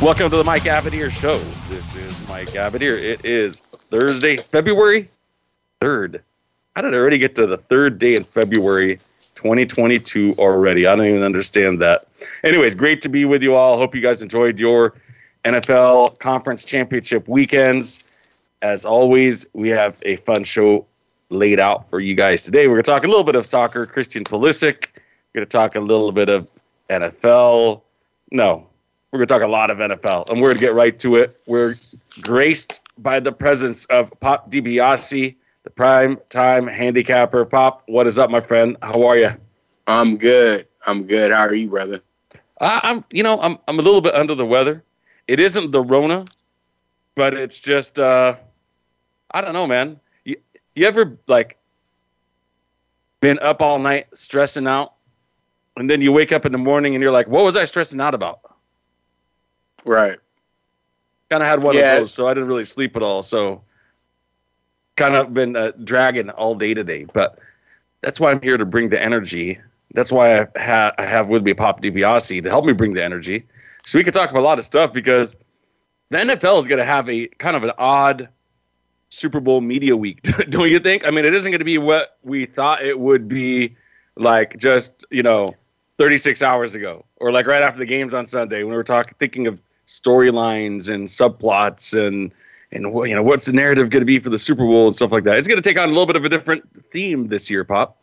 Welcome to the Mike Abadir Show. This is Mike Abadir. It is Thursday, February 3rd. How did I already get to the third day in February 2022 already? I don't even understand that. Anyways, great to be with you all. Hope you guys enjoyed your NFL Conference Championship weekends. As always, we have a fun show laid out for you guys today. We're going to talk a little bit of soccer. Christian Pulisic. We're going to talk a little bit of NFL. No, we're going to talk a lot of NFL, and we're going to get right to it. We're graced by the presence of Pop DiBiase, the prime time handicapper. Pop, what is up, my friend? How are you? I'm good. I'm good. How are you, brother? Uh, I'm, you know, I'm, I'm a little bit under the weather. It isn't the Rona, but it's just, uh, I don't know, man. You, you ever like been up all night stressing out, and then you wake up in the morning and you're like, what was I stressing out about? Right. Kind of had one Yeah. of those, so I didn't really sleep at all. So kind of been uh, dragging all day today, but that's why I'm here to bring the energy. That's why I, ha- I have with me Pop DiBiase to help me bring the energy, so we can talk about a lot of stuff because the NFL is going to have a kind of an odd Super Bowl media week, don't you think? I mean, it isn't going to be what we thought it would be, like just you know, 36 hours ago, or like right after the games on Sunday when we were talking, thinking of storylines and subplots and and you know what's the narrative going to be for the Super Bowl and stuff like that. It's going to take on a little bit of a different theme this year, Pop.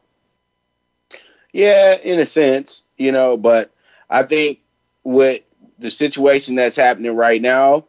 Yeah, in a sense, you know, but I think with the situation that's happening right now,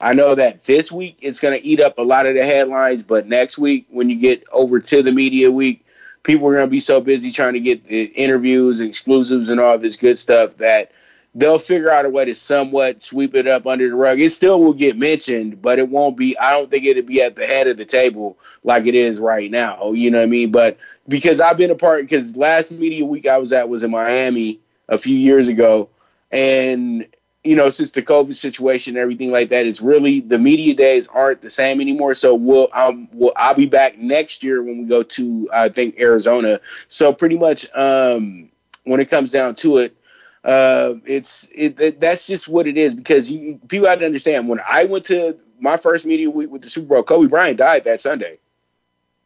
I know that this week it's going to eat up a lot of the headlines, but next week when you get over to the media week, people are going to be so busy trying to get the interviews, exclusives, and all this good stuff that they'll figure out a way to somewhat sweep it up under the rug. It still will get mentioned, but it won't be. I don't think it'll be at the head of the table like it is right now. You know what I mean? But because I've been a part, because last media week I was at was in Miami a few years ago, and you know, since the COVID situation and everything like that, it's really the media days aren't the same anymore. So we'll, um, we'll I'll be back next year when we go to I think Arizona. So pretty much, um, when it comes down to it, uh, it's it, it that's just what it is because you people have to understand when I went to my first media week with the Super Bowl, Kobe Bryant died that Sunday.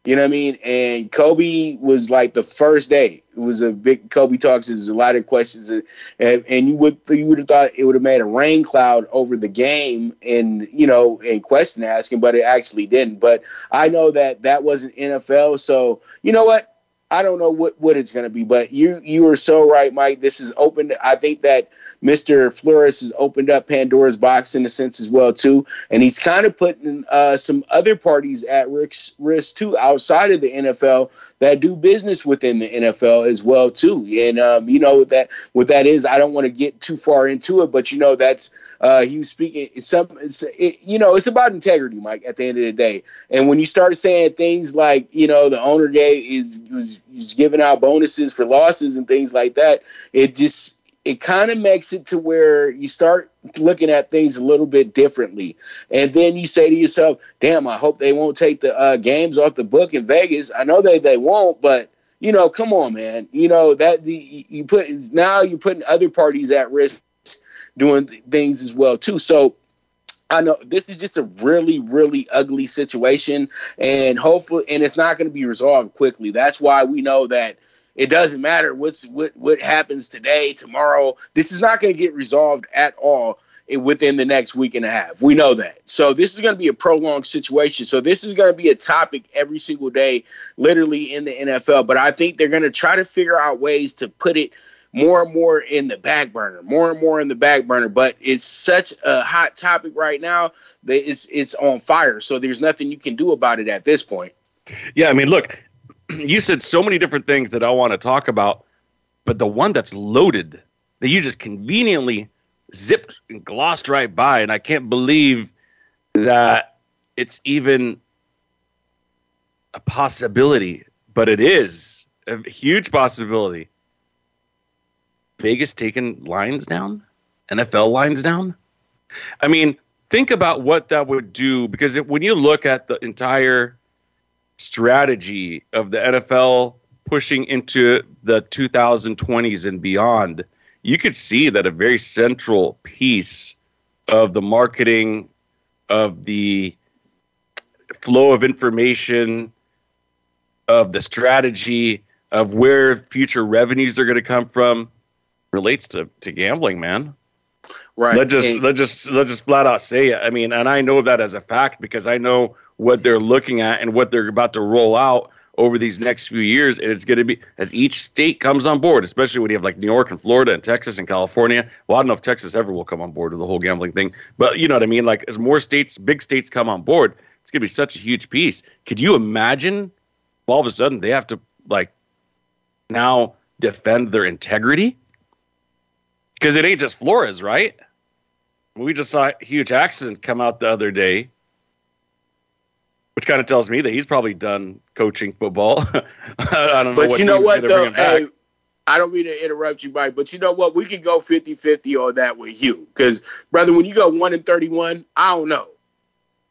You know what I mean? And Kobe was like the first day. It was a big Kobe talks. There's a lot of questions, and, and you would you would have thought it would have made a rain cloud over the game and you know and question asking, but it actually didn't. But I know that that wasn't NFL, so you know what? I don't know what, what it's going to be, but you you are so right, Mike. This is open. I think that Mr. Flores has opened up Pandora's box in a sense as well too, and he's kind of putting uh, some other parties at risk risk too outside of the NFL that do business within the NFL as well too. And um, you know that what that is. I don't want to get too far into it, but you know that's uh, he was speaking some it's, it, you know it's about integrity mike at the end of the day. And when you start saying things like you know the owner gave is was, was giving out bonuses for losses and things like that it just it kind of makes it to where you start looking at things a little bit differently. And then you say to yourself damn i hope they won't take the uh, games off the book in vegas. I know that they won't but you know come on man. You know that the you put now you're putting other parties at risk doing th- things as well too. So I know this is just a really, really ugly situation, and hopefully, and it's not going to be resolved quickly. That's why we know that it doesn't matter what's what what happens today, tomorrow. This is not going to get resolved at all within the next week and a half. We know that. So this is going to be a prolonged situation. So this is going to be a topic every single day, literally in the NFL. But I think they're going to try to figure out ways to put it more and more in the back burner, more and more in the back burner. But it's such a hot topic right now that it's it's on fire. So there's nothing you can do about it at this point. Yeah, I mean, look, you said so many different things that I want to talk about, but the one that's loaded that you just conveniently zipped and glossed right by, and I can't believe that it's even a possibility, but it is a huge possibility. Vegas taking lines down, NFL lines down. I mean, think about what that would do because when you look at the entire strategy of the NFL pushing into the 2020s and beyond, you could see that a very central piece of the marketing, of the flow of information, of the strategy, of where future revenues are going to come from relates to, to gambling, man. Right. Let's just let's just let's just flat out say it. I mean, and I know that as a fact because I know what they're looking at and what they're about to roll out over these next few years. And it's going to be as each state comes on board, especially when you have like New York and Florida and Texas and California. Well, I don't know if Texas ever will come on board with the whole gambling thing, but you know what I mean. Like as more states, big states come on board, it's going to be such a huge piece. Could you imagine? All of a sudden, they have to like now defend their integrity because it ain't just Flores, right? We just saw a huge accident come out the other day, which kind of tells me that he's probably done coaching football. I don't know. But what you know what though? Hey, I don't mean to interrupt you, Mike, but you know what? We could go 50-50 on that with you. Because brother, when you go one and thirty-one, I don't know.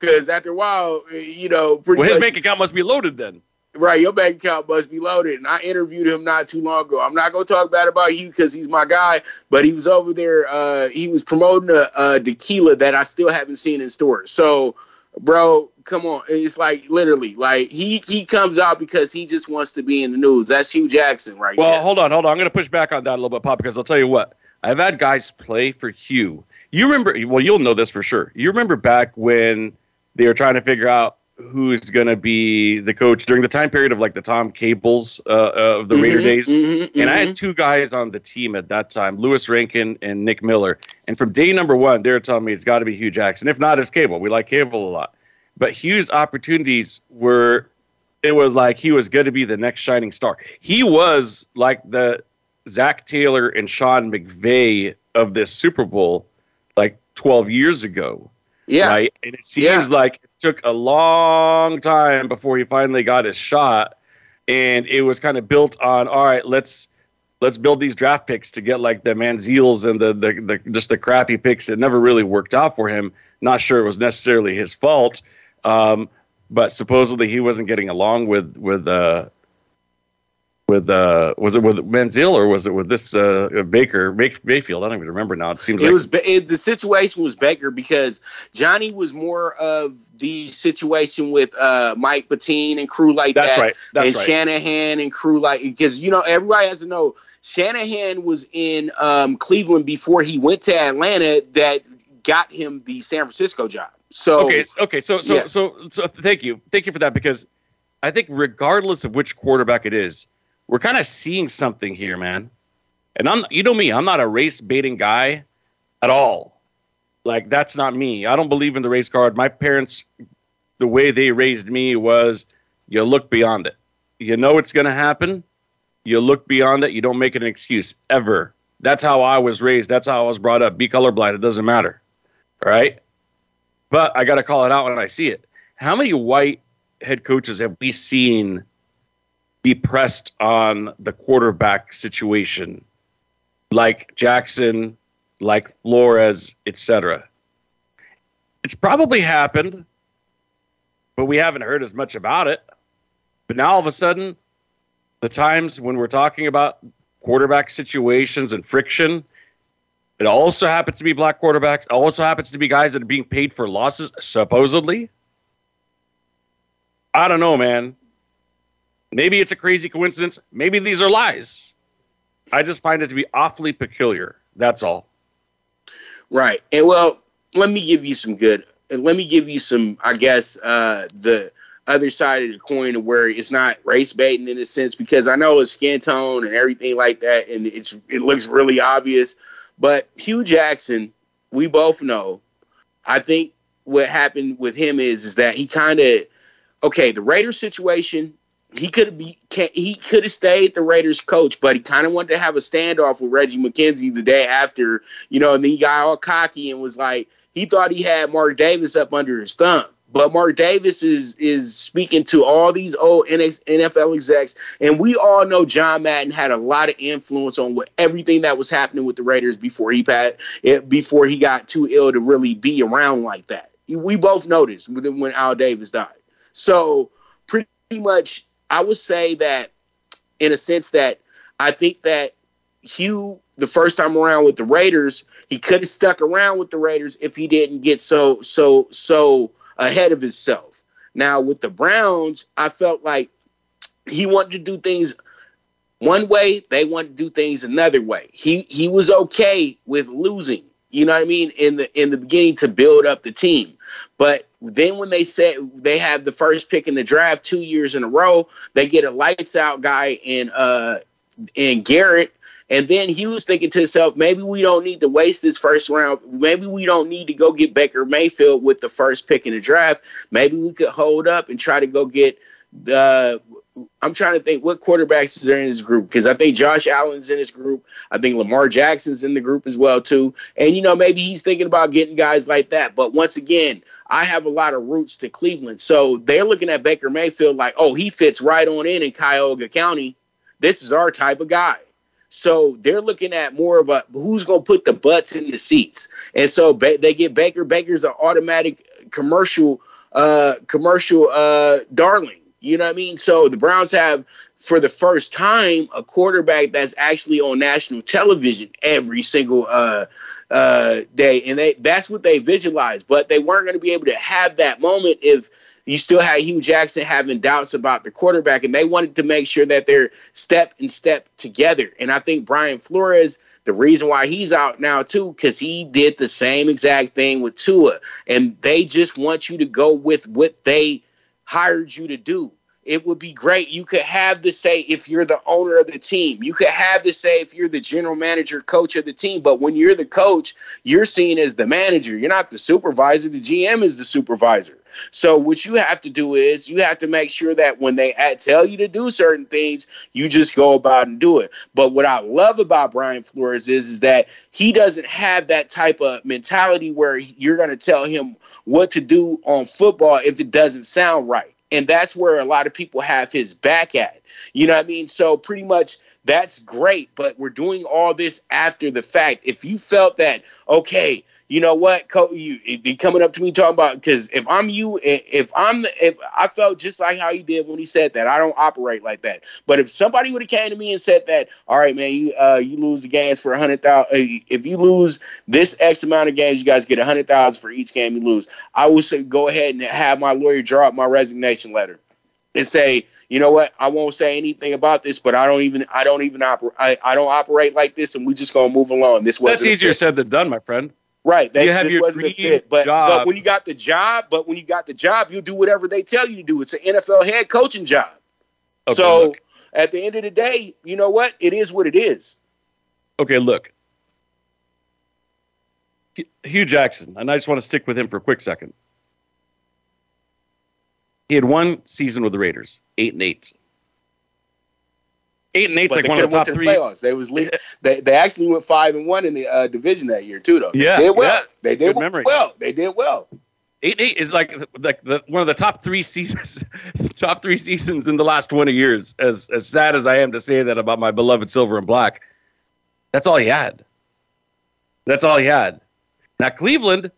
Because after a while, you know, pretty well, his much, bank account must be loaded then. Right, your bank account must be loaded. And I interviewed him not too long ago. I'm not gonna talk bad about you because he's my guy, but he was over there. Uh, he was promoting a, a tequila that I still haven't seen in stores. So, bro, come on, it's like literally, like he he comes out because he just wants to be in the news. That's Hue Jackson, right Well, there. hold on, hold on. I'm going to push back on that a little bit, Pop, because I'll tell you what. I've had guys play for Hue. You remember? Well, you'll know this for sure. You remember back when they were trying to figure out who's going to be the coach during the time period of like the Tom Cables uh, of the Raider Mhm, days. mhm, And I mhm. had two guys on the team at that time, Lewis Rankin and Nick Miller. And from day number one, they were telling me it's got to be Hue Jackson. If not, it's Cable. We like Cable a lot. But Hue's opportunities were, it was like he was going to be the next shining star. He was like the Zac Taylor and Sean McVay of this Super Bowl like 12 years ago. Yeah, Right. And it seems Yeah. like it took a long time before he finally got his shot. And it was kind of built on, all right, let's let's build these draft picks to get like the Manziels and the, the the just the crappy picks. It never really worked out for him. Not sure it was necessarily his fault. Um, but supposedly he wasn't getting along with with uh with uh was it with Manziel or was it with this uh Baker May- Mayfield? I don't even remember now. It seems It like was it, the situation was Baker because Johnny was more of the situation with uh, Mike Pettine and crew like that's that, right. That's and right. Shanahan and crew like because you know everybody has to know Shanahan was in um, Cleveland before he went to Atlanta that got him the San Francisco job. So okay okay so so Yeah. so so thank you thank you for that because i think regardless of which quarterback it is we're kind of seeing something here man. And i'm you know me i'm not a race baiting guy at all. Like that's not me. I don't believe in the race card. My parents the way they raised me was you look beyond it. You know it's going to happen. You look beyond it. You don't make it an excuse ever. That's how i was raised. That's how i was brought up. Be colorblind. It doesn't matter. All right? But I got to call it out when I see it. How many white head coaches have we seen be pressed on the quarterback situation, like Jackson, like Flores, etc.? It's probably happened, but we haven't heard as much about it. But now all of a sudden, the times when we're talking about quarterback situations and friction, it also happens to be black quarterbacks. It also happens to be guys that are being paid for losses, supposedly. I don't know, man. Maybe it's a crazy coincidence. Maybe these are lies. I just find it to be awfully peculiar. That's all. Right. And well, let me give you some good. Let me give you some, I guess, uh, the other side of the coin where it's not race baiting in a sense, because I know it's skin tone and everything like that, and it's it looks really obvious. But Hue Jackson, we both know. I think what happened with him is is that he kind of okay the Raiders situation. He could be he could have stayed the Raiders coach, but he kind of wanted to have a standoff with Reggie McKenzie the day after, you know, and then he got all cocky and was like, he thought he had Mark Davis up under his thumb. But Mark Davis is is speaking to all these old NFL execs, and we all know John Madden had a lot of influence on what everything that was happening with the Raiders before he passed, before he got too ill to really be around like that. We both noticed when Al Davis died. So pretty much, I would say that in a sense that I think that Hue the first time around with the Raiders, he could have stuck around with the Raiders if he didn't get so so so ahead of himself. Now with the Browns, I felt like he wanted to do things one way, they wanted to do things another way. He he was okay with losing, you know what I mean, in the in the beginning to build up the team. But then when they said they have the first pick in the draft two years in a row, they get a lights out guy in uh in Garrett and then he was thinking to himself, maybe we don't need to waste this first round. Maybe we don't need to go get Baker Mayfield with the first pick in the draft. Maybe we could hold up and try to go get the. I'm trying to think what quarterbacks are in this group because I think Josh Allen's in this group. I think Lamar Jackson's in the group as well too. And you know maybe he's thinking about getting guys like that. But once again, I have a lot of roots to Cleveland, so they're looking at Baker Mayfield like, oh, he fits right on in in Cuyahoga County. This is our type of guy. So they're looking at more of a who's going to put the butts in the seats, and so ba- they get Baker. Baker's an automatic commercial, uh, commercial uh, darling. You know what I mean? So the Browns have, for the first time, a quarterback that's actually on national television every single uh, uh, day, and they that's what they visualized. But they weren't going to be able to have that moment if you still had Hue Jackson having doubts about the quarterback, and they wanted to make sure that they're step and step together. And I think Brian Flores, the reason why he's out now too, because he did the same exact thing with Tua, and they just want you to go with what they hired you to do it would be great. You could have the say if you're the owner of the team. You could have the say if you're the general manager, coach of the team. But when you're the coach, you're seen as the manager. You're not the supervisor. The GM is the supervisor. So what you have to do is you have to make sure that when they tell you to do certain things, you just go about and do it. But what I love about Brian Flores is, is that he doesn't have that type of mentality where you're going to tell him what to do on football if it doesn't sound right and that's where a lot of people have his back at. You know what I mean? So pretty much that's great, but we're doing all this after the fact. If you felt that, okay, you know what, you, you coming up to me talking about because if I'm you, if I'm if I felt just like how he did when he said that, I don't operate like that. But if somebody would have came to me and said that, all right, man, you uh you lose the games for a hundred thousand. Uh, if you lose this X amount of games, you guys get a hundred thousand for each game you lose. I would say go ahead and have my lawyer draw up my resignation letter and say, you know what, I won't say anything about this, but I don't even I don't even operate I, I don't operate like this, and we just gonna move along. This was that's easier said than done, my friend. Right. That's, you have your wasn't a fit. But, but when you got the job, but when you got the job, you'll do whatever they tell you to do. It's an NFL head coaching job. Okay, so look. at the end of the day, you know what? It is what it is. Okay, look. Hue Jackson, and I just want to stick with him for a quick second. He had one season with the Raiders, eight and eight. Eight and eight's like one of the top three playoffs. They was lead, they they actually went five and one in the uh, division that year too, though. Yeah, they did well. Yeah. They did Good well. They did well. Eight eight is like like the, one of the top three seasons, top three seasons in the last twenty years. As as sad as I am to say that about my beloved silver and black, that's all he had. That's all he had. Now Cleveland,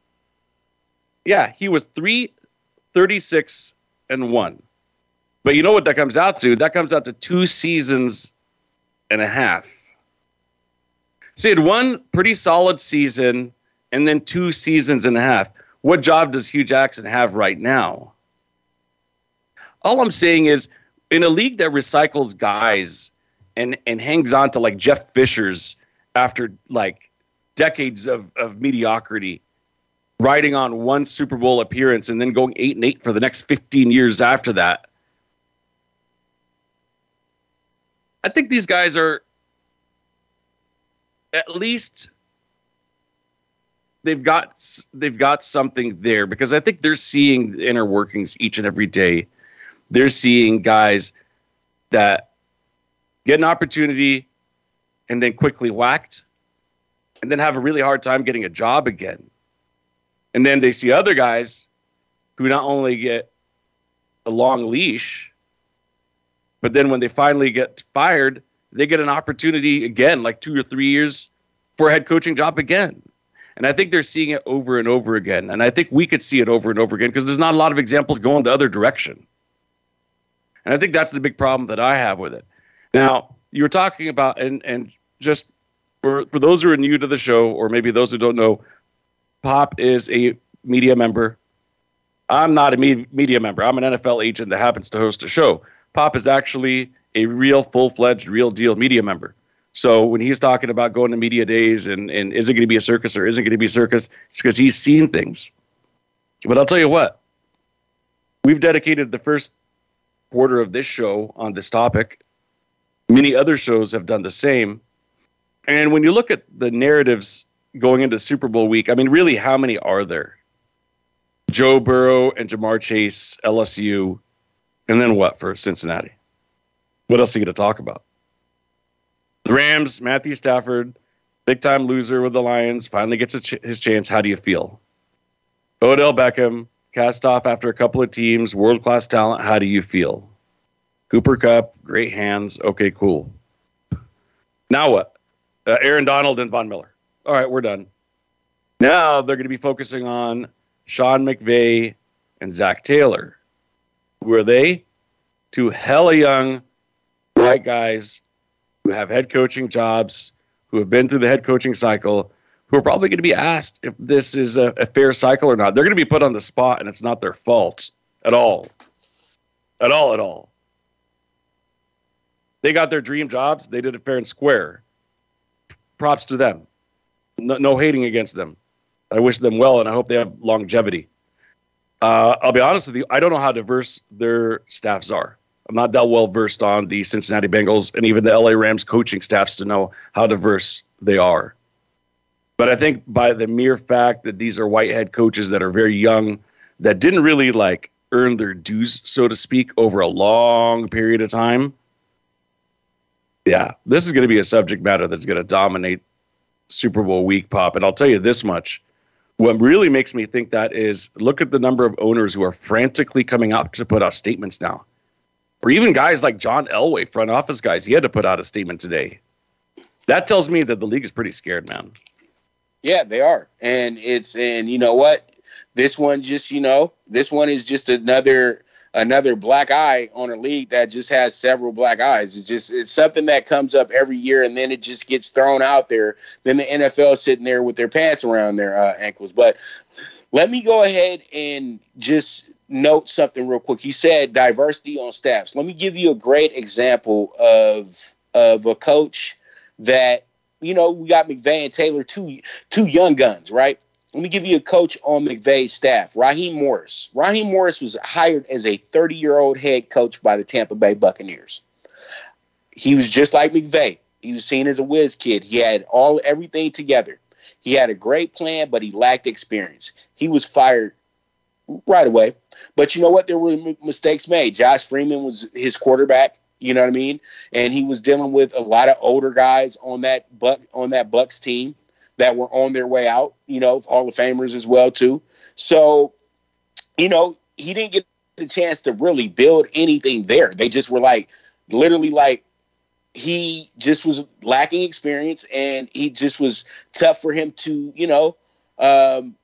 yeah, he was three thirty six and one. But you know what that comes out to? That comes out to two seasons and a half. So he had one pretty solid season and then two seasons and a half. What job does Hue Jackson have right now? All I'm saying is, in a league that recycles guys and and hangs on to like Jeff Fisher's after like decades of, of mediocrity, riding on one Super Bowl appearance and then going eight and eight for the next 15 years after that. I think these guys are at least they've got they've got something there because I think they're seeing the inner workings each and every day. They're seeing guys that get an opportunity and then quickly whacked and then have a really hard time getting a job again. And then they see other guys who not only get a long leash, but then when they finally get fired, they get an opportunity again, like two or three years for a head coaching job again. And I think they're seeing it over and over again. And I think we could see it over and over again because there's not a lot of examples going the other direction. And I think that's the big problem that I have with it. Now, you were talking about, and, and just for, for those who are new to the show, or maybe those who don't know, Pop is a media member. I'm not a me- media member. I'm an NFL agent that happens to host a show. Pop is actually a real, full fledged, real deal media member. So when he's talking about going to media days and, and is it going to be a circus or isn't going to be a circus, it's because he's seen things. But I'll tell you what, we've dedicated the first quarter of this show on this topic. Many other shows have done the same. And when you look at the narratives going into Super Bowl week, I mean, really, how many are there? Joe Burrow and Ja'Marr Chase, LSU, and then what for Cincinnati? What else are you going to talk about? The Rams, Matthew Stafford, big time loser with the Lions, finally gets ch- his chance. How do you feel? Odell Beckham, cast off after a couple of teams, world class talent. How do you feel? Cooper Kupp, great hands. Okay, cool. Now what? Uh, Aaron Donald and Von Miller. All right, we're done. Now they're going to be focusing on Sean McVay and Zac Taylor. Who are they? Two hella young white guys who have head coaching jobs, who have been through the head coaching cycle, who are probably going to be asked if this is a, a fair cycle or not. They're going to be put on the spot, and it's not their fault at all. At all, at all. They got their dream jobs. They did it fair and square. Props to them. No, no hating against them. I wish them well, and I hope they have longevity. Uh, I'll be honest with you. I don't know how diverse their staffs are. I'm not that well versed on the Cincinnati Bengals and even the LA Rams coaching staffs to know how diverse they are. But I think by the mere fact that these are white head coaches that are very young, that didn't really like earn their dues, so to speak, over a long period of time. Yeah, this is going to be a subject matter that's going to dominate Super Bowl week pop. And I'll tell you this much. What really makes me think that is look at the number of owners who are frantically coming out to put out statements now or even guys like John Elway, front office guys, he had to put out a statement today. That tells me that the league is pretty scared, man. Yeah, they are. And it's and you know what? This one just, you know, this one is just another another black eye on a league that just has several black eyes. It's just it's something that comes up every year and then it just gets thrown out there. Then the NFL sitting there with their pants around their uh, ankles. But let me go ahead and just note something real quick. You said diversity on staffs. Let me give you a great example of of a coach that you know we got McVay and Taylor, two two young guns, right? Let me give you a coach on McVay's staff, Raheem Morris. Raheem Morris was hired as a 30 year old head coach by the Tampa Bay Buccaneers. He was just like McVay. He was seen as a whiz kid. He had all everything together. He had a great plan, but he lacked experience. He was fired right away. But you know what? There were mistakes made. Josh Freeman was his quarterback. You know what I mean? And he was dealing with a lot of older guys on that buck on that Bucks team that were on their way out. You know, Hall of Famers as well too. So, you know, he didn't get the chance to really build anything there. They just were like, literally, like he just was lacking experience, and he just was tough for him to, you know, um,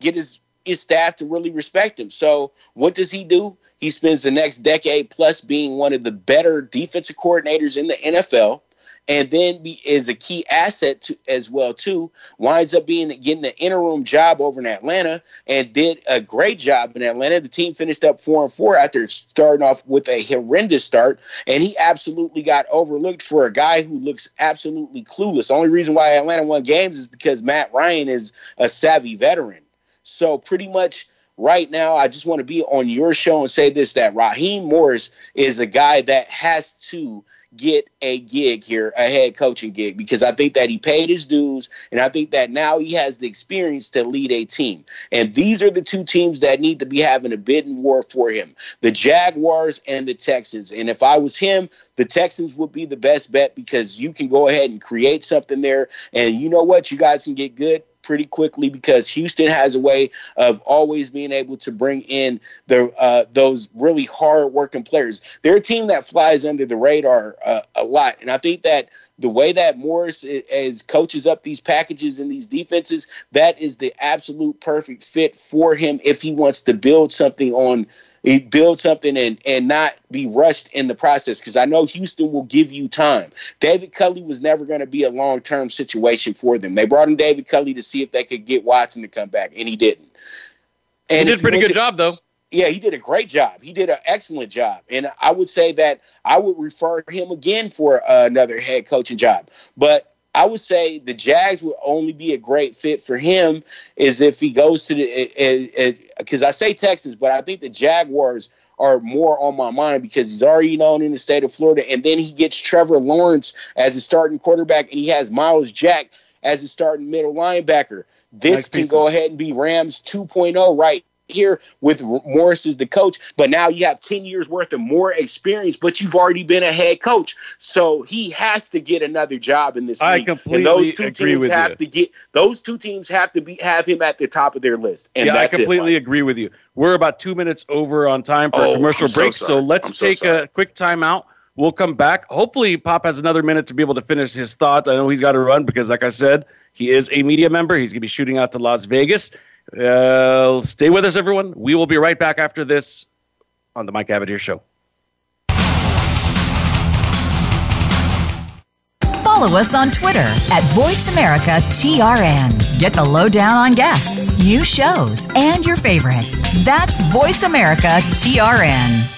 get his his staff to really respect him. So what does he do? He spends the next decade plus being one of the better defensive coordinators in the NFL, and then be, is a key asset to, as well too. Winds up being getting the interim job over in Atlanta and did a great job in Atlanta. The team finished up four and four after starting off with a horrendous start, and he absolutely got overlooked for a guy who looks absolutely clueless. The only reason why Atlanta won games is because Matt Ryan is a savvy veteran. So pretty much right now, I just want to be on your show and say this: that Raheem Morris is a guy that has to get a gig here, a head coaching gig, because I think that he paid his dues, and I think that now he has the experience to lead a team. And these are the two teams that need to be having a bidding war for him: the Jaguars and the Texans. And if I was him, the Texans would be the best bet because you can go ahead and create something there, and you know what, you guys can get good pretty quickly because Houston has a way of always being able to bring in the uh, those really hard working players. They're a team that flies under the radar uh, a lot, and I think that the way that Morris is coaches up these packages and these defenses, that is the absolute perfect fit for him if he wants to build something on build something and and not be rushed in the process because I know Houston will give you time. David Culley was never going to be a long term situation for them. They brought in David Culley to see if they could get Watson to come back, and he didn't. And he did a pretty good to, job though. Yeah, he did a great job. He did an excellent job, and I would say that I would refer him again for uh, another head coaching job. But I would say the Jags would only be a great fit for him is if he goes to the eh, eh, eh, because I say Texans, but I think the Jaguars are more on my mind because he's already known in the state of Florida, and then he gets Trevor Lawrence as a starting quarterback, and he has Myles Jack as a starting middle linebacker. This nice can go ahead and be Rams 2.0 right here with Morris as the coach, but now you have 10 years worth of more experience, but you've already been a head coach. So he has to get another job in this I league. completely and those two agree teams with have you. to get those two teams have to be have him at the top of their list. And yeah, I completely it, agree with you. We're about two minutes over on time for oh, a commercial I'm break, so, so let's so take sorry. a quick timeout. We'll come back. Hopefully, Pop has another minute to be able to finish his thought. I know he's got to run because, like I said, he is a media member. He's going to be shooting out to Las Vegas. Uh, stay with us, everyone. We will be right back after this on the Mike Abadir Show. Follow us on Twitter at VoiceAmericaTRN. Get the lowdown on guests, new shows, and your favorites. That's VoiceAmericaTRN.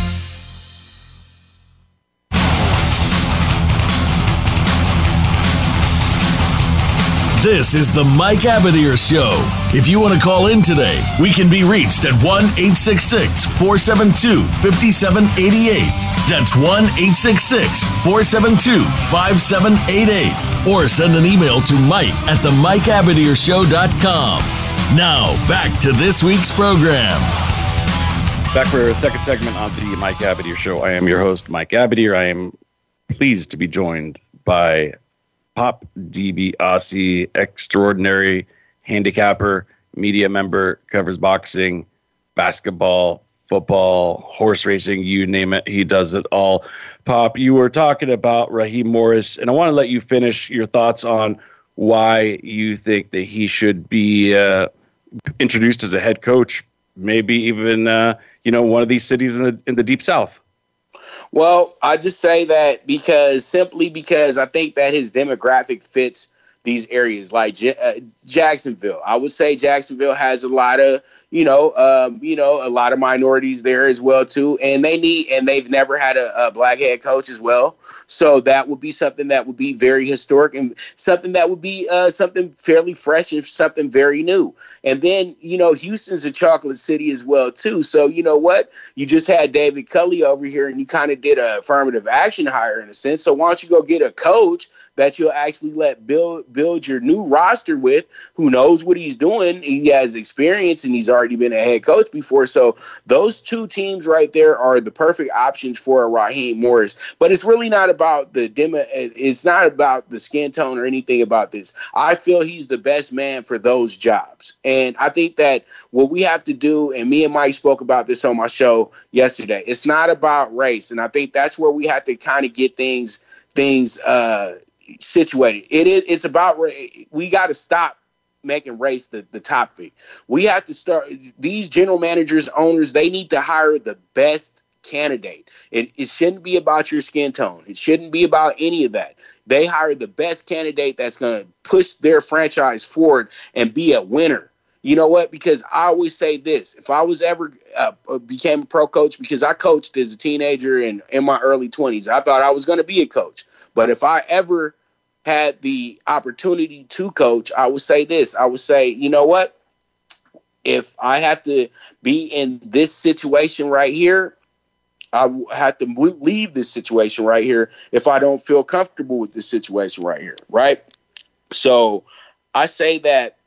This is the Mike Abadir Show. If you want to call in today, we can be reached at 1 866 472 5788. That's 1 866 472 5788. Or send an email to Mike at the Mike MikeAbadirshow.com. Now, back to this week's program. Back for a second segment on the Mike Abadir Show. I am your host, Mike Abadir. I am pleased to be joined by Pop DiBiase, extraordinary handicapper, media member, covers boxing, basketball, football, horse racing, you name it. He does it all. Pop, you were talking about Raheem Morris, and I want to let you finish your thoughts on why you think that he should be uh, introduced as a head coach, maybe even uh, you know one of these cities in the in the deep south. Well, I just say that because simply because I think that his demographic fits these areas like J- uh, Jacksonville. I would say Jacksonville has a lot of you know, um, you know, a lot of minorities there as well too, and they need and they've never had a, a, black head coach as well. So that would be something that would be very historic and something that would be uh, something fairly fresh and something very new. And then you know, Houston's a chocolate city as well too. So you know what, you just had David Culley over here, and you kind of did a affirmative action hire in a sense. So why don't you go get a coach? That you'll actually let build build your new roster with who knows what he's doing. He has experience and he's already been a head coach before. So those two teams right there are the perfect options for a Raheem Morris. But it's really not about the demo it's not about the skin tone or anything about this. I feel he's the best man for those jobs. And I think that what we have to do, and me and Mike spoke about this on my show yesterday, it's not about race. And I think that's where we have to kind of get things things uh situated. It is. It's about. We got to stop making race the, the topic. We have to start. These general managers, owners, they need to hire the best candidate. It, it shouldn't be about your skin tone. It shouldn't be about any of that. They hire the best candidate that's going to push their franchise forward and be a winner. You know what? Because I always say this: if I was ever uh, became a pro coach, because I coached as a teenager and in my early twenties, I thought I was going to be a coach. But if I ever had the opportunity to coach, I would say this: I would say, you know what? If I have to be in this situation right here, I have to leave this situation right here if I don't feel comfortable with this situation right here, right? So I say that,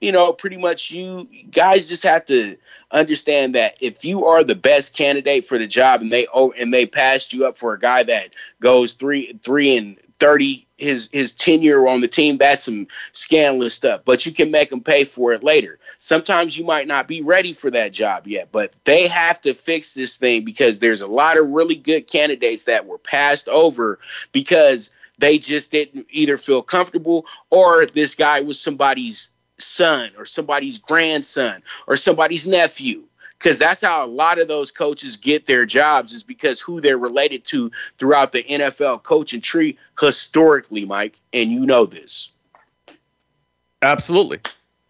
you know, pretty much you guys just have to understand that if you are the best candidate for the job and they oh and they passed you up for a guy that goes three three and 30 his his tenure on the team that's some scandalous stuff but you can make them pay for it later. Sometimes you might not be ready for that job yet but they have to fix this thing because there's a lot of really good candidates that were passed over because they just didn't either feel comfortable or this guy was somebody's son or somebody's grandson or somebody's nephew because that's how a lot of those coaches get their jobs is because who they're related to throughout the NFL coaching tree historically, Mike, and you know this. Absolutely.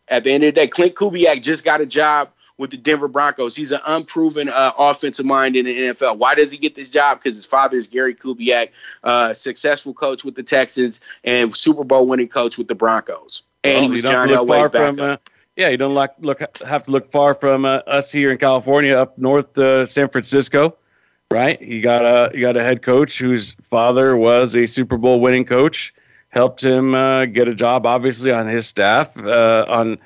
At the end of the day, Klint Kubiak just got a job with the Denver Broncos. He's an unproven uh, offensive mind in the NFL. Why does he get this job? Because his father is Gary Kubiak, uh, successful coach with the Texans and Super Bowl winning coach with the Broncos. And well, he was John Elway's backup. From, uh, yeah, you don't like, look have to look far from uh, us here in California, up north, uh, San Francisco, right? You got a you got a head coach whose father was a Super Bowl winning coach, helped him uh, get a job, obviously on his staff, uh, on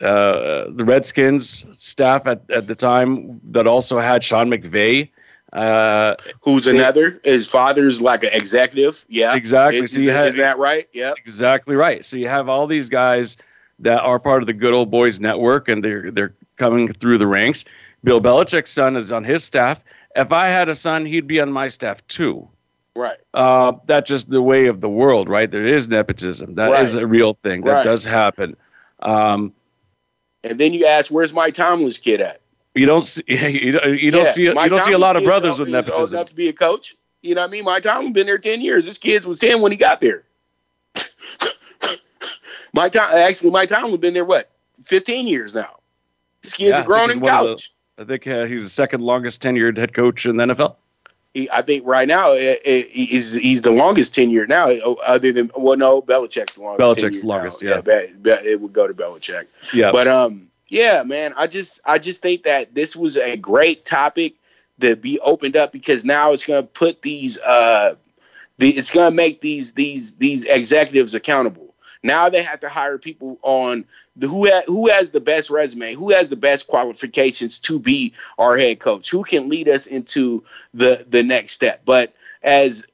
uh, the Redskins staff at, at the time that also had Sean McVay. Uh, who's another? His father's like an executive. Yeah, exactly. It, so you is, have, is that right? Yeah, exactly right. So you have all these guys that are part of the good old boys network and they're they're coming through the ranks. Bill Belichick's son is on his staff. If I had a son, he'd be on my staff too. Right. Uh, that's just the way of the world, right? There is nepotism. That right. is a real thing. That right. does happen. Um, and then you ask, "Where's Mike Tomlin's kid at?" You don't see. You don't, you don't yeah, see. You don't see a lot of brothers with nepotism. Old enough to be a coach. You know what I mean? Mike Tomlin been there ten years. This kid was ten when he got there. Mike time, actually, Mike Tomlin been there what, 15 years now. This kid's yeah, grown in college. The, I think uh, he's the second longest tenured head coach in the NFL. He, I think right now it, it, he's he's the longest tenured now, other than well, no, Belichick's the longest. Belichick's the longest, now. yeah. yeah. It would go to Belichick. Yeah, but um, yeah, man, I just I just think that this was a great topic to be opened up because now it's going to put these uh, the, it's going to make these these these executives accountable now they have to hire people on the who ha- who has the best resume, who has the best qualifications to be our head coach, who can lead us into the the next step. But as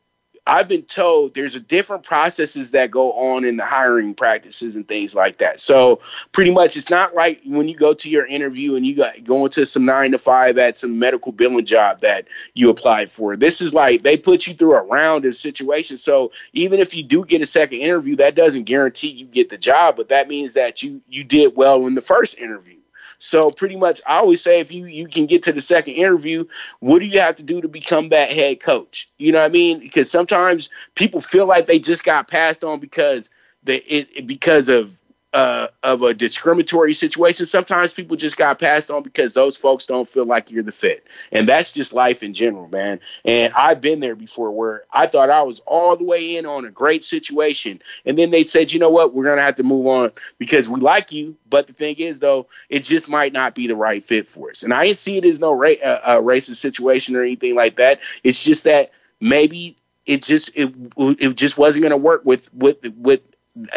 I've been told there's a different processes that go on in the hiring practices and things like that. So pretty much it's not like when you go to your interview and you got going to some nine to five at some medical billing job that you applied for. This is like they put you through a round of situations. So even if you do get a second interview, that doesn't guarantee you get the job, but that means that you you did well in the first interview. So pretty much, I always say if you you can get to the second interview, what do you have to do to become that head coach? You know what I mean? Because sometimes people feel like they just got passed on because they it because of uh, of a discriminatory situation. Sometimes people just got passed on because those folks don't feel like you're the fit. And that's just life in general, man. And I've been there before where I thought I was all the way in on a great situation. And then they said, you know what, we're going to have to move on because we like you. But the thing is, though, it just might not be the right fit for us. And I didn't see it as no ra- uh, uh, racist situation or anything like that. It's just that maybe it just it, it just wasn't going to work with with with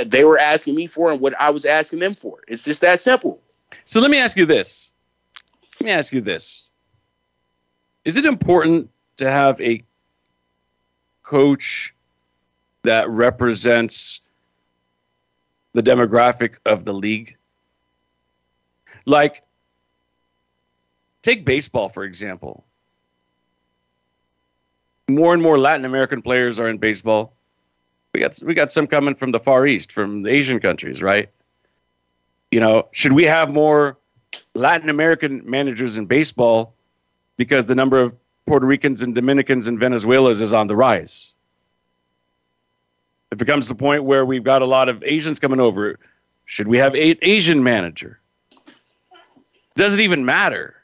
they were asking me for and what I was asking them for. It's just that simple. So let me ask you this. Let me ask you this. Is it important to have a coach that represents the demographic of the league? Like, take baseball, for example. More and more Latin American players are in baseball We got we got some coming from the Far East, from the Asian countries, right? You know, should we have more Latin American managers in baseball because the number of Puerto Ricans and Dominicans and Venezuelans is on the rise? If it comes to the point where we've got a lot of Asians coming over, should we have a Asian manager? Does it even matter?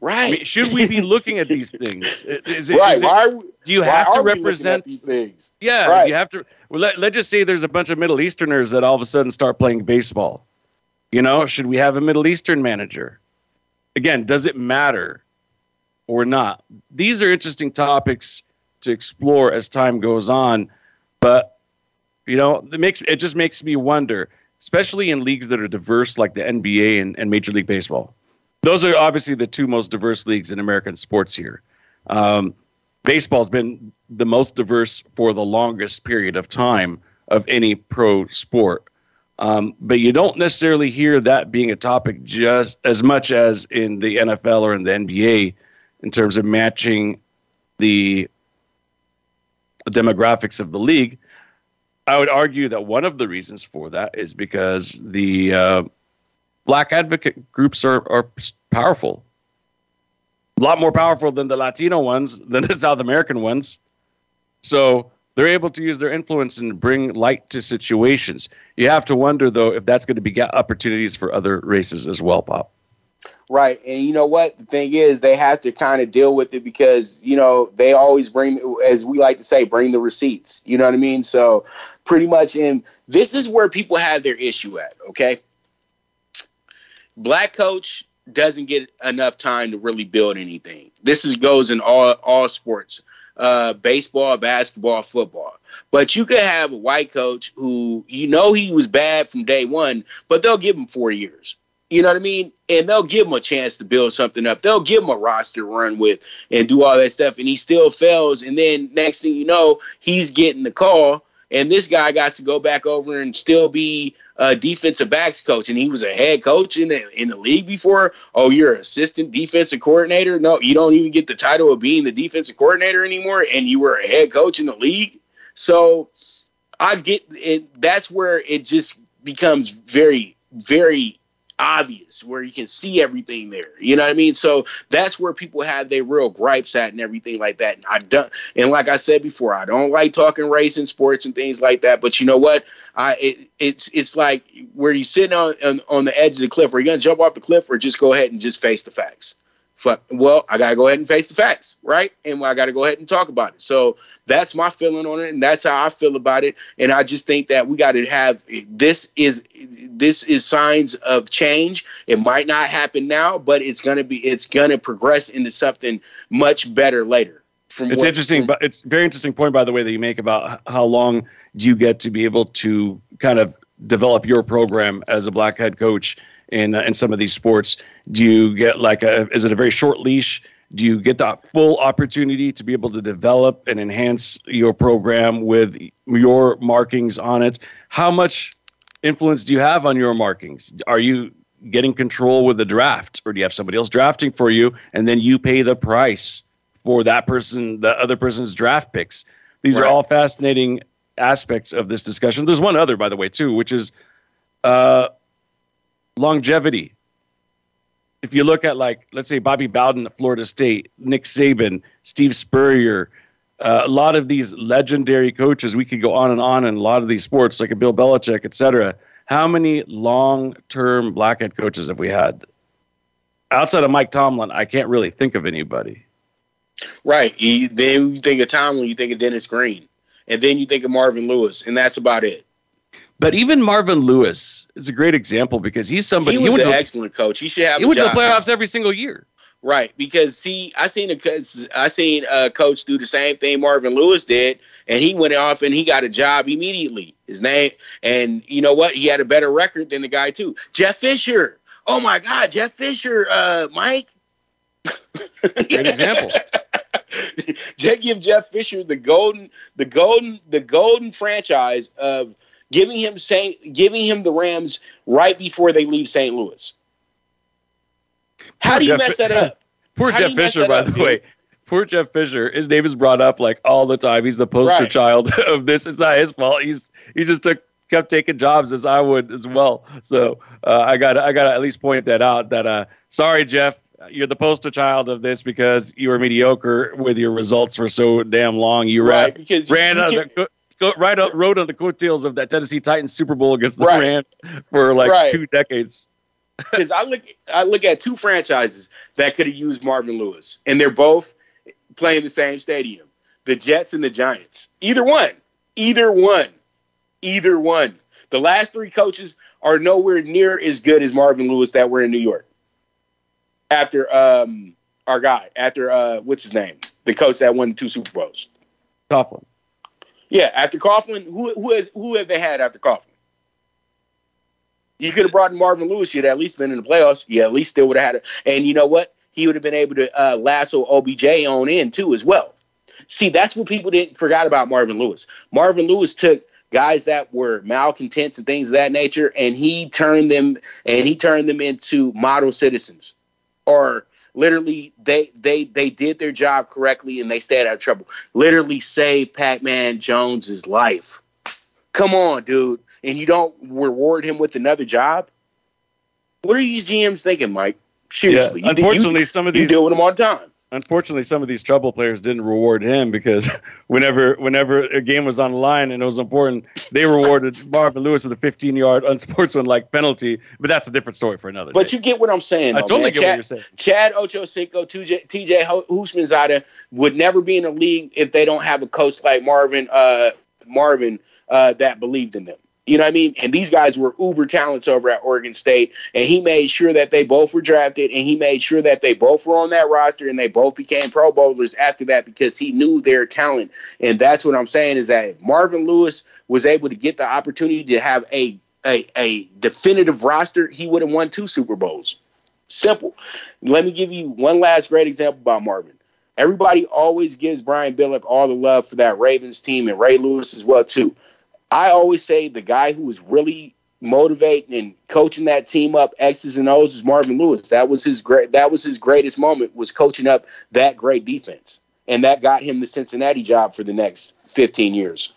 Right. I mean, should we be looking at these things? Is it, right. Is it, why we, do you have to represent these things? Yeah. Right. You have to. Well, let, let's just say there's a bunch of Middle Easterners that all of a sudden start playing baseball. You know, should we have a Middle Eastern manager? Again, does it matter or not? These are interesting topics to explore as time goes on, but you know, it makes it just makes me wonder, especially in leagues that are diverse like the NBA and, and Major League Baseball. Those are obviously the two most diverse leagues in American sports here. Um, baseball's been the most diverse for the longest period of time of any pro sport. Um, but you don't necessarily hear that being a topic just as much as in the NFL or in the NBA in terms of matching the demographics of the league. I would argue that one of the reasons for that is because the uh, black advocate groups are, are powerful. A lot more powerful than the Latino ones, than the South American ones. So they're able to use their influence and bring light to situations. You have to wonder, though, if that's going to be opportunities for other races as well, Pop. Right. And you know what? The thing is, they have to kind of deal with it because, you know, they always bring, as we like to say, bring the receipts. You know what I mean? So, pretty much, in this is where people have their issue at, okay? Black coach doesn't get enough time to really build anything. This is goes in all all sports uh, baseball, basketball, football. But you could have a white coach who you know he was bad from day one, but they'll give him four years. You know what I mean? And they'll give him a chance to build something up. They'll give him a roster to run with and do all that stuff. And he still fails. And then next thing you know, he's getting the call. And this guy got to go back over and still be a defensive backs coach, and he was a head coach in the in the league before. Oh, you're an assistant defensive coordinator? No, you don't even get the title of being the defensive coordinator anymore, and you were a head coach in the league. So I get it. That's where it just becomes very, very obvious where you can see everything there. You know what I mean? So that's where people have their real gripes at and everything like that. And I don't and like I said before, I don't like talking race and sports and things like that. But you know what? I it, it's it's like where you sitting on, on on the edge of the cliff. Are you gonna jump off the cliff or just go ahead and just face the facts? Fuck. Well, I gotta go ahead and face the facts, right? And I gotta go ahead and talk about it. So that's my feeling on it, and that's how I feel about it. And I just think that we got to have this is this is signs of change. It might not happen now, but it's gonna be it's gonna progress into something much better later. From it's interesting, but it's very interesting point by the way that you make about how long do you get to be able to kind of develop your program as a black head coach in uh, in some of these sports? Do you get like a is it a very short leash? Do you get the full opportunity to be able to develop and enhance your program with your markings on it? How much influence do you have on your markings? Are you getting control with the draft, or do you have somebody else drafting for you, and then you pay the price for that person, the other person's draft picks? These right. are all fascinating aspects of this discussion. There's one other, by the way, too, which is uh, longevity. If you look at like, let's say Bobby Bowden at Florida State, Nick Saban, Steve Spurrier, uh, a lot of these legendary coaches, we could go on and on in a lot of these sports, like a Bill Belichick, et cetera. How many long-term black blackhead coaches have we had? Outside of Mike Tomlin, I can't really think of anybody. Right. You, then you think of Tomlin, you think of Dennis Green, and then you think of Marvin Lewis, and that's about it. But even Marvin Lewis is a great example because he's somebody. He was he an excellent coach. He should have. He went job. to the playoffs every single year. Right, because see, I seen a I seen a coach do the same thing Marvin Lewis did, and he went off and he got a job immediately. His name, and you know what? He had a better record than the guy too. Jeff Fisher. Oh my God, Jeff Fisher, uh, Mike. Great example. Just give Jeff Fisher the golden, the golden, the golden franchise of giving him Saint, giving him the Rams right before they leave St. Louis. How do you Jeff, mess that up? Poor How Jeff Fisher, by the way. poor Jeff Fisher. His name is brought up like all the time. He's the poster Right. child of this. It's not his fault. He's he just took kept taking jobs as I would as well. So uh, I got I got to at least point that out. That uh, sorry, Jeff, you're the poster child of this because you were mediocre with your results for so damn long. You Right, ran you- ran you on can- the, go, right up, rode on the coattails of that Tennessee Titans Super Bowl against the Right. Rams for like Right. two decades. because I look I look at two franchises that could have used Marvin Lewis, and they're both playing the same stadium: the Jets and the Giants. Either one, either one, either one. The last three coaches are nowhere near as good as Marvin Lewis that were in New York. After um, our guy, after uh, what's his name, the coach that won two Super Bowls. Coughlin. Yeah, after Coughlin, who who has who have they had after Coughlin? You could have brought in Marvin Lewis. You'd at least been in the playoffs. You at least still would have had it. And you know what? He would have been able to uh, lasso OBJ on in too as well. See, that's what people didn't forgot about Marvin Lewis. Marvin Lewis took guys that were malcontents and things of that nature, and he turned them and he turned them into model citizens, or literally they they they did their job correctly and they stayed out of trouble. Literally saved Pac-Man Jones's life. Come on, dude, and you don't reward him with another job. What are these GMs thinking, Mike? Seriously, Yeah, you- you- unfortunately, some of you these deal with them all the time. Unfortunately some of these trouble players didn't reward him because whenever whenever a game was on the line and it was important, they rewarded Marvin Lewis with a 15 yard unsportsmanlike penalty. But that's a different story for another But day. you get what I'm saying. I though, totally man. get Chad, what you're saying. Chad Ochocinco, TJ, TJ Houshmandzadeh would never be in the league if they don't have a coach like Marvin uh, Marvin uh, that believed in them. You know what I mean? And these guys were uber talents over at Oregon State, and he made sure that they both were drafted, and he made sure that they both were on that roster, and they both became Pro Bowlers after that because he knew their talent. And that's what I'm saying is that Marvin Lewis was able to get the opportunity to have a a, a definitive roster, he would have won two Super Bowls. Simple. Let me give you one last great example about Marvin. Everybody always gives Brian Billick all the love for that Ravens team and Ray Lewis as well too. I always say the guy who was really motivating and coaching that team up X's and O's is Marvin Lewis. That was his great that was his greatest moment was coaching up that great defense. And that got him the Cincinnati job for the next 15 years.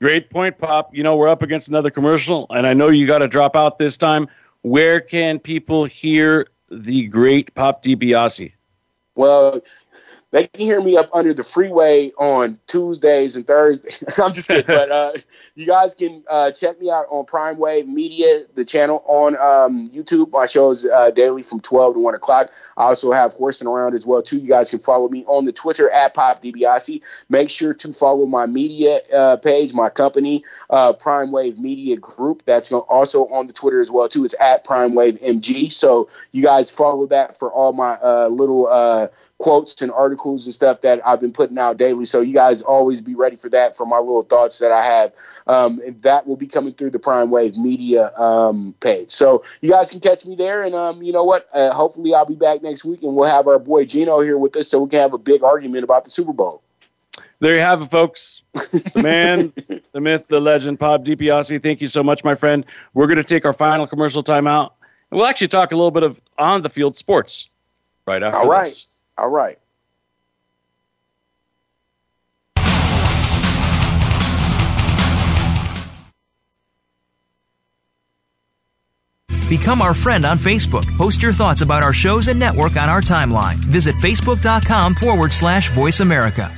Great point, Pop. You know, we're up against another commercial, and I know you got to drop out this time. Where can people hear the great Pop DiBiase? Well, they can hear me up under the freeway on Tuesdays and Thursdays. I'm just kidding, but uh, you guys can uh, check me out on Prime Wave Media, the channel on um, YouTube. My shows uh, daily from 12 to 1 o'clock. I also have Horsing Around as well, too. You guys can follow me on the Twitter at Pop DiBiase. Make sure to follow my media uh, page, my company, uh, Prime Wave Media Group. That's also on the Twitter as well, too. It's at Prime Wave MG. So you guys follow that for all my uh, little uh, quotes and articles and stuff that I've been putting out daily. So you guys always be ready for that for my little thoughts that I have. Um, and that will be coming through the Prime Wave Media um, page. So you guys can catch me there. And um, you know what? Uh, hopefully I'll be back next week and we'll have our boy Gino here with us so we can have a big argument about the Super Bowl. There you have it, folks. The man, the myth, the legend, Pop DiBiase. Thank you so much, my friend. We're going to take our final commercial timeout, and we'll actually talk a little bit of on the field sports right after All right. this. All right. Become our friend on Facebook. Post your thoughts about our shows and network on our timeline. Visit facebook.com forward slash voice America.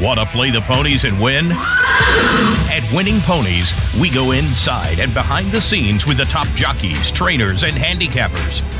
Want to play the ponies and win? At Winning Ponies, we go inside and behind the scenes with the top jockeys, trainers, and handicappers.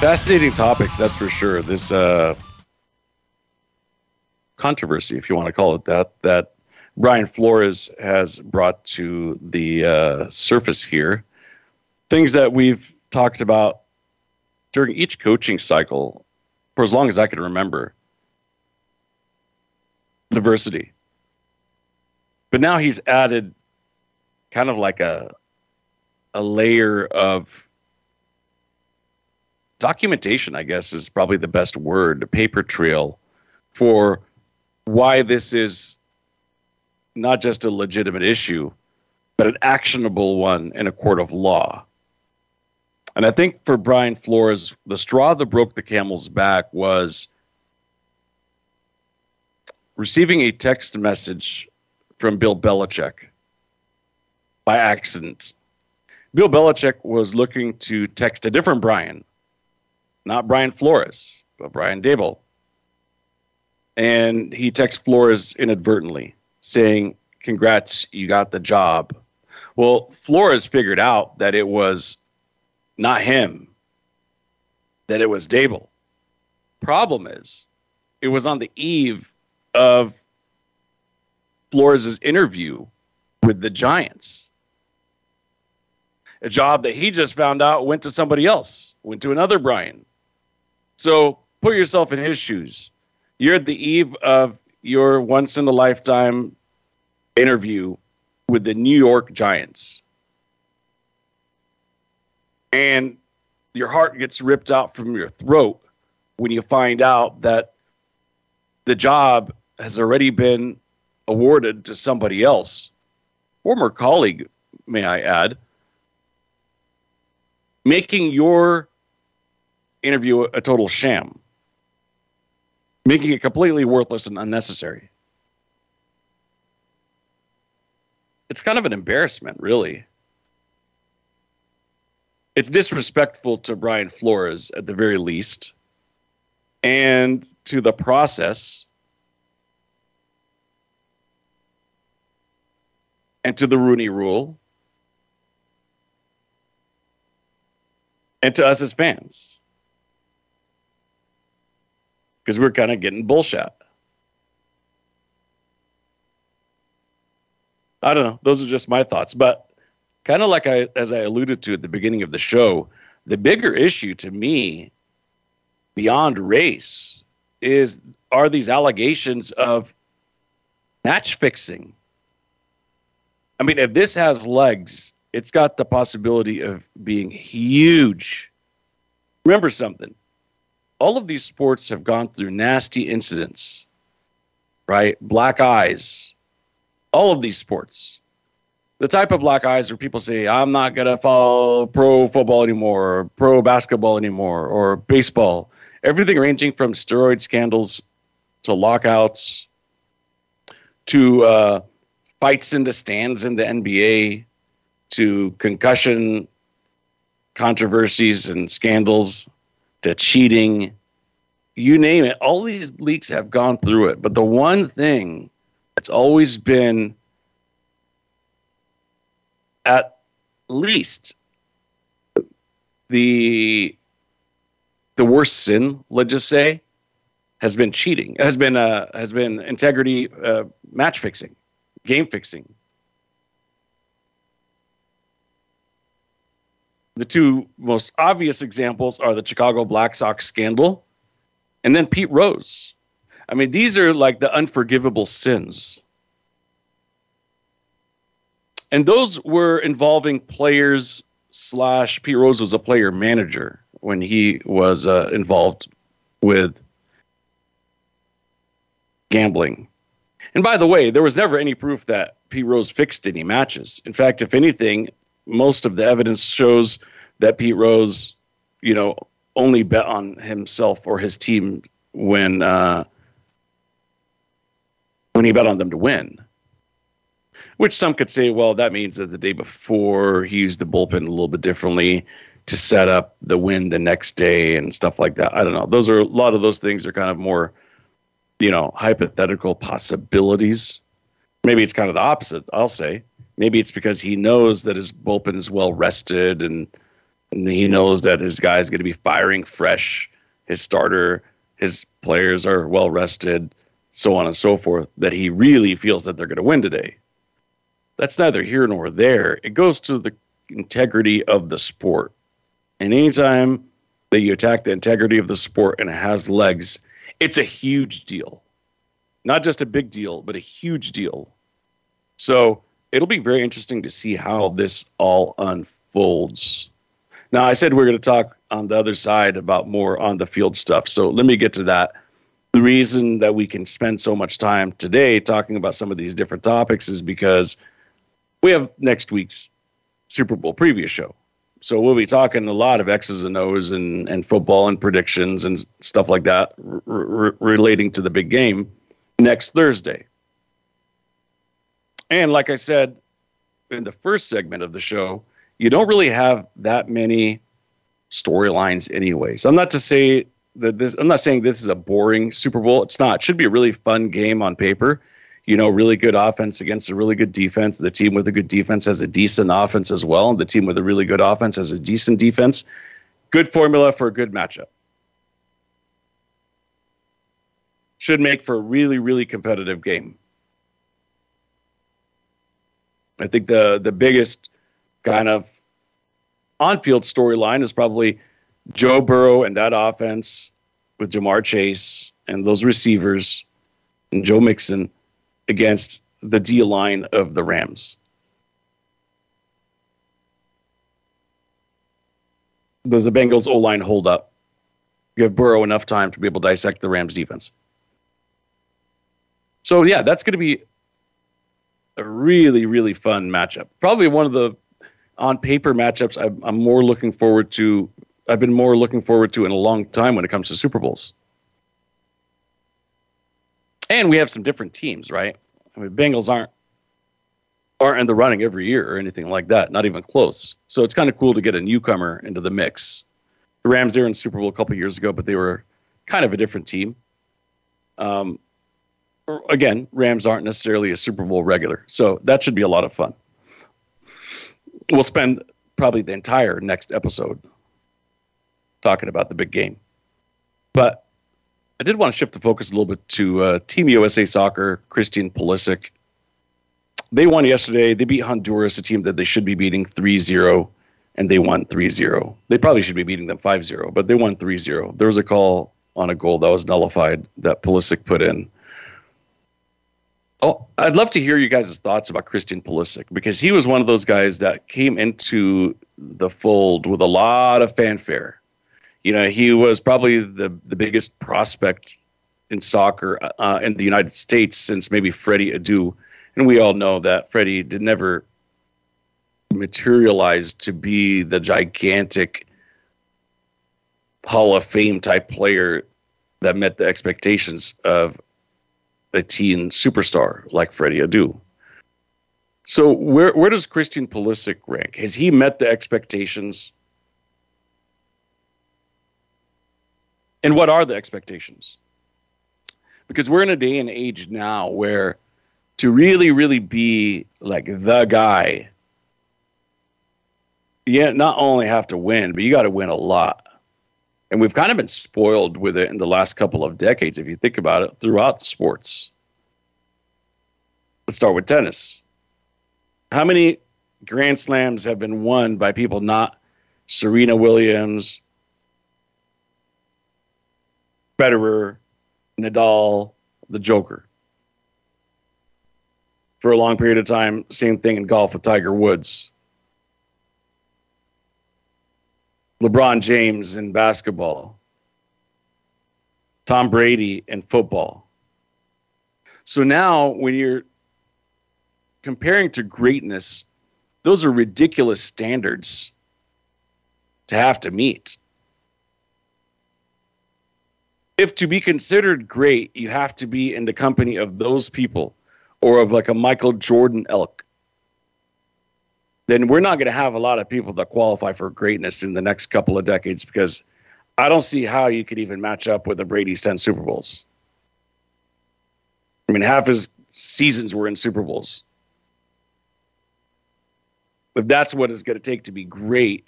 Fascinating topics, that's for sure. This uh, controversy, if you want to call it that, that Brian Flores has brought to the uh, surface here. Things that we've talked about during each coaching cycle for as long as I can remember. Diversity. But now he's added kind of like a a layer of documentation, I guess is probably the best word, a paper trail for why this is not just a legitimate issue, but an actionable one in a court of law. And I think for Brian Flores, the straw that broke the camel's back was receiving a text message from Bill Belichick by accident. Bill Belichick was looking to text a different Brian, not Brian Flores, but Brian Daboll. And he texts Flores inadvertently saying, Congrats, you got the job. Well, Flores figured out that it was not him, that it was Daboll. Problem is, it was on the eve of Flores' interview with the Giants. A job that he just found out went to somebody else, went to another Brian. So put yourself in his shoes. You're at the eve of your once in a lifetime interview with the New York Giants. And your heart gets ripped out from your throat when you find out that the job has already been awarded to somebody else, former colleague, may I add, making your interview a total sham making it completely worthless and unnecessary. It's kind of an embarrassment, really. It's disrespectful to Brian Flores at the very least, and to the process, and to the Rooney Rule, and to us as fans because we're kind of getting bullshit. I don't know. Those are just my thoughts. But kind of like I, as I alluded to at the beginning of the show, the bigger issue to me, beyond race, is are these allegations of match fixing. I mean, if this has legs, it's got the possibility of being huge. Remember something all of these sports have gone through nasty incidents, right? Black eyes, all of these sports. The type of black eyes where people say, I'm not going to follow pro football anymore, or pro basketball anymore, or baseball. Everything ranging from steroid scandals to lockouts to uh, fights in the stands in the NBA to concussion controversies and scandals to cheating, you name it. All these leaks have gone through it. But the one thing that's always been at least the the worst sin, let's just say, has been cheating. Has been uh, has been integrity uh, match fixing, game fixing. The two most obvious examples are the Chicago Black Sox scandal And then Pete Rose. I mean, these are like the unforgivable sins. And those were involving players slash Pete Rose was a player manager when he was uh, involved with gambling. And by the way, there was never any proof that Pete Rose fixed any matches. In fact, if anything, most of the evidence shows that Pete Rose, you know, only bet on himself or his team when uh, when he bet on them to win. Which some could say, well, that means that the day before he used the bullpen a little bit differently to set up the win the next day and stuff like that. I don't know. Those are a lot of those things are kind of more, you know, hypothetical possibilities. Maybe it's kind of the opposite. I'll say maybe it's because he knows that his bullpen is well rested and, and he knows that his guy is going to be firing fresh. His starter, his players are well rested, so on and so forth. That he really feels that they're going to win today. That's neither here nor there. It goes to the integrity of the sport. And anytime that you attack the integrity of the sport and it has legs, it's a huge deal. Not just a big deal, but a huge deal. So it'll be very interesting to see how this all unfolds. Now, I said we are going to talk on the other side about more on the field stuff. So let me get to that. The reason that we can spend so much time today talking about some of these different topics is because we have next week's Super Bowl preview show. So we'll be talking a lot of X's and O's and, and football and predictions and stuff like that r- r- relating to the big game next Thursday. And like I said in the first segment of the show, you don't really have that many storylines anyway. So I'm not to say that this I'm not saying this is a boring Super Bowl. It's not. It should be a really fun game on paper you know, really good offense against a really good defense. The team with a good defense has a decent offense as well. And the team with a really good offense has a decent defense. Good formula for a good matchup. Should make for a really, really competitive game. I think the the biggest kind of on-field storyline is probably Joe Burrow and that offense with Ja'Marr Chase and those receivers and Joe Mixon against the D line of the Rams. Does the Bengals O line hold up? Give Burrow enough time to be able to dissect the Rams defense. So yeah, that's going to be a really really fun matchup. Probably one of the on paper matchups I'm, I'm more looking forward to. I've been more looking forward to in a long time when it comes to Super Bowls. And we have some different teams, right? I mean, Bengals aren't aren't in the running every year or anything like that, not even close. So it's kind of cool to get a newcomer into the mix. The Rams were in Super Bowl a couple years ago, but they were kind of a different team. Um, again, Rams aren't necessarily a Super Bowl regular, so that should be a lot of fun. We'll spend probably the entire next episode talking about the big game, but I did want to shift the focus a little bit to uh, Team USA Soccer, Christian Pulisic. They won yesterday. They beat Honduras, a team that they should be beating 3 0, and they won 3 0. They probably should be beating them 5 0, but they won 3 0. There was a call on a goal that was nullified that Pulisic put in. Oh, I'd love to hear you guys' thoughts about Christian Pulisic because he was one of those guys that came into the fold with a lot of fanfare. You know, he was probably the the biggest prospect in soccer uh, in the United States since maybe Freddie Adu, and we all know that Freddie did never materialize to be the gigantic Hall of Fame type player that met the expectations of a teen superstar like Freddie Adu. So where where does Christian Pulisic rank? Has he met the expectations And what are the expectations? Because we're in a day and age now where to really, really be like the guy, you not only have to win, but you got to win a lot. And we've kind of been spoiled with it in the last couple of decades, if you think about it, throughout sports. Let's start with tennis. How many Grand Slams have been won by people not Serena Williams, Federer, Nadal, the Joker. For a long period of time, same thing in golf with Tiger Woods. LeBron James in basketball. Tom Brady in football. So now when you're comparing to greatness, those are ridiculous standards to have to meet. If to be considered great, you have to be in the company of those people or of like a Michael Jordan elk, then we're not going to have a lot of people that qualify for greatness in the next couple of decades because I don't see how you could even match up with the Brady's 10 Super Bowls. I mean, half his seasons were in Super Bowls. If that's what it's going to take to be great,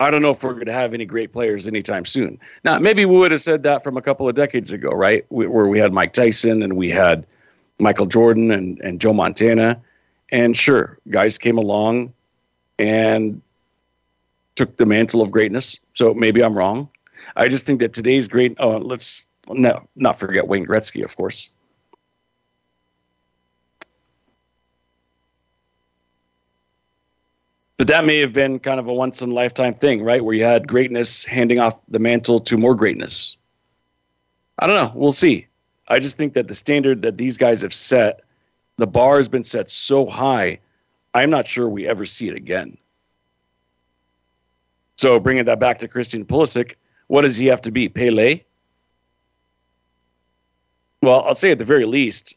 I don't know if we're going to have any great players anytime soon. Now, maybe we would have said that from a couple of decades ago, right? Where we had Mike Tyson and we had Michael Jordan and, and Joe Montana. And sure, guys came along and took the mantle of greatness. So maybe I'm wrong. I just think that today's great. Oh, let's no, not forget Wayne Gretzky, of course. But that may have been kind of a once in a lifetime thing, right? Where you had greatness handing off the mantle to more greatness. I don't know. We'll see. I just think that the standard that these guys have set, the bar has been set so high, I'm not sure we ever see it again. So bringing that back to Christian Pulisic, what does he have to be? Pele? Well, I'll say at the very least,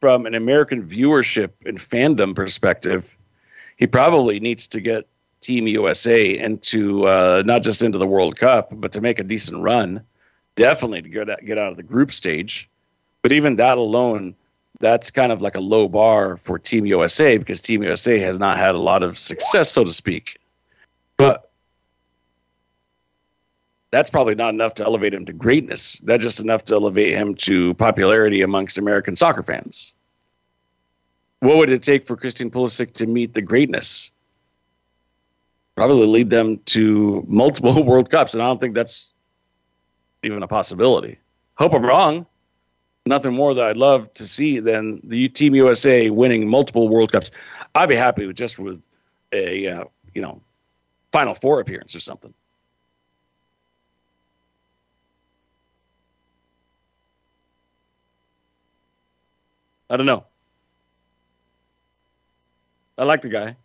from an American viewership and fandom perspective, he probably needs to get Team USA into uh, not just into the World Cup, but to make a decent run. Definitely to get get out of the group stage. But even that alone, that's kind of like a low bar for Team USA because Team USA has not had a lot of success, so to speak. But that's probably not enough to elevate him to greatness. That's just enough to elevate him to popularity amongst American soccer fans what would it take for Christian Pulisic to meet the greatness? Probably lead them to multiple World Cups, and I don't think that's even a possibility. Hope I'm wrong. Nothing more that I'd love to see than the Team USA winning multiple World Cups. I'd be happy with just with a uh, you know Final Four appearance or something. I don't know. I like the guy.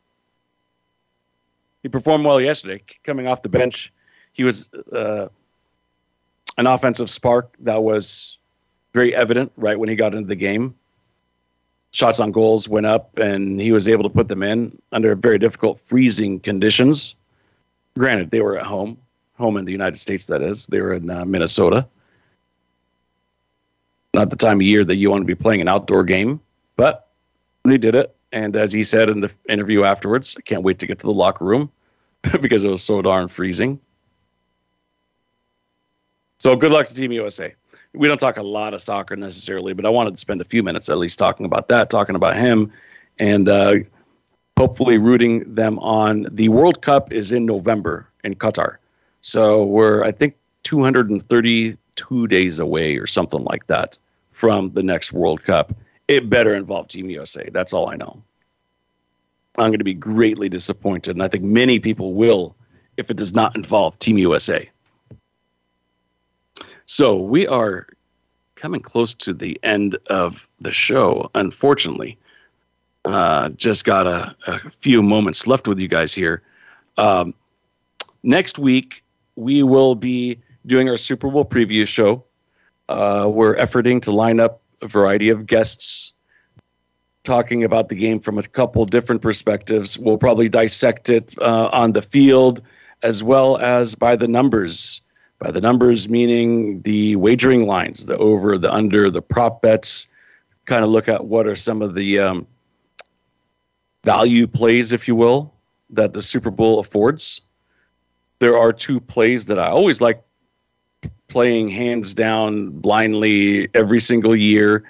He performed well yesterday, coming off the bench. He was uh, an offensive spark that was very evident right when he got into the game. Shots on goals went up, and he was able to put them in under very difficult freezing conditions. Granted, they were at home, home in the United States, that is. They were in uh, Minnesota. Not the time of year that you want to be playing an outdoor game, but he did it. And as he said in the interview afterwards, I can't wait to get to the locker room because it was so darn freezing. So good luck to Team USA. We don't talk a lot of soccer necessarily, but I wanted to spend a few minutes at least talking about that, talking about him, and uh, hopefully rooting them on. The World Cup is in November in Qatar. So we're, I think, 232 days away or something like that from the next World Cup it better involve Team USA. That's all I know. I'm going to be greatly disappointed, and I think many people will if it does not involve Team USA. So we are coming close to the end of the show, unfortunately. Uh, just got a, a, few moments left with you guys here. Um, next week, we will be doing our Super Bowl preview show. Uh, we're efforting to line up a variety of guests talking about the game from a couple different perspectives. We'll probably dissect it uh, on the field as well as by the numbers. By the numbers, meaning the wagering lines, the over, the under, the prop bets. Kind of look at what are some of the um, value plays, if you will, that the Super Bowl affords. There are two plays that I always like playing hands down blindly every single year.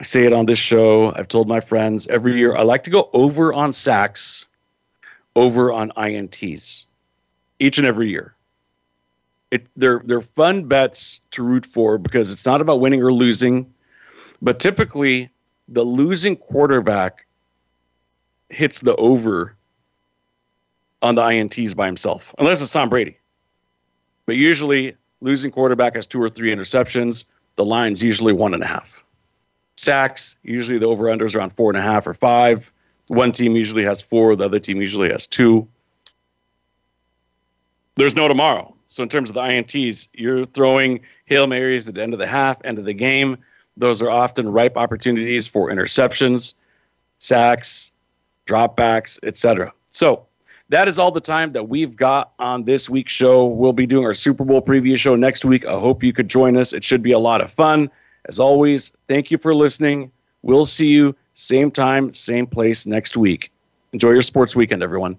I say it on this show. I've told my friends every year I like to go over on sacks, over on INTs, each and every year. It they're they're fun bets to root for because it's not about winning or losing, but typically the losing quarterback hits the over on the ints by himself, unless it's Tom Brady. But usually, losing quarterback has two or three interceptions. The line's usually one and a half. Sacks usually the over unders around four and a half or five. One team usually has four. The other team usually has two. There's no tomorrow. So in terms of the INTs, you're throwing Hail Marys at the end of the half, end of the game. Those are often ripe opportunities for interceptions, sacks, dropbacks, etc. So that is all the time that we've got on this week's show. We'll be doing our Super Bowl preview show next week. I hope you could join us. It should be a lot of fun. As always, thank you for listening. We'll see you same time, same place next week. Enjoy your sports weekend, everyone.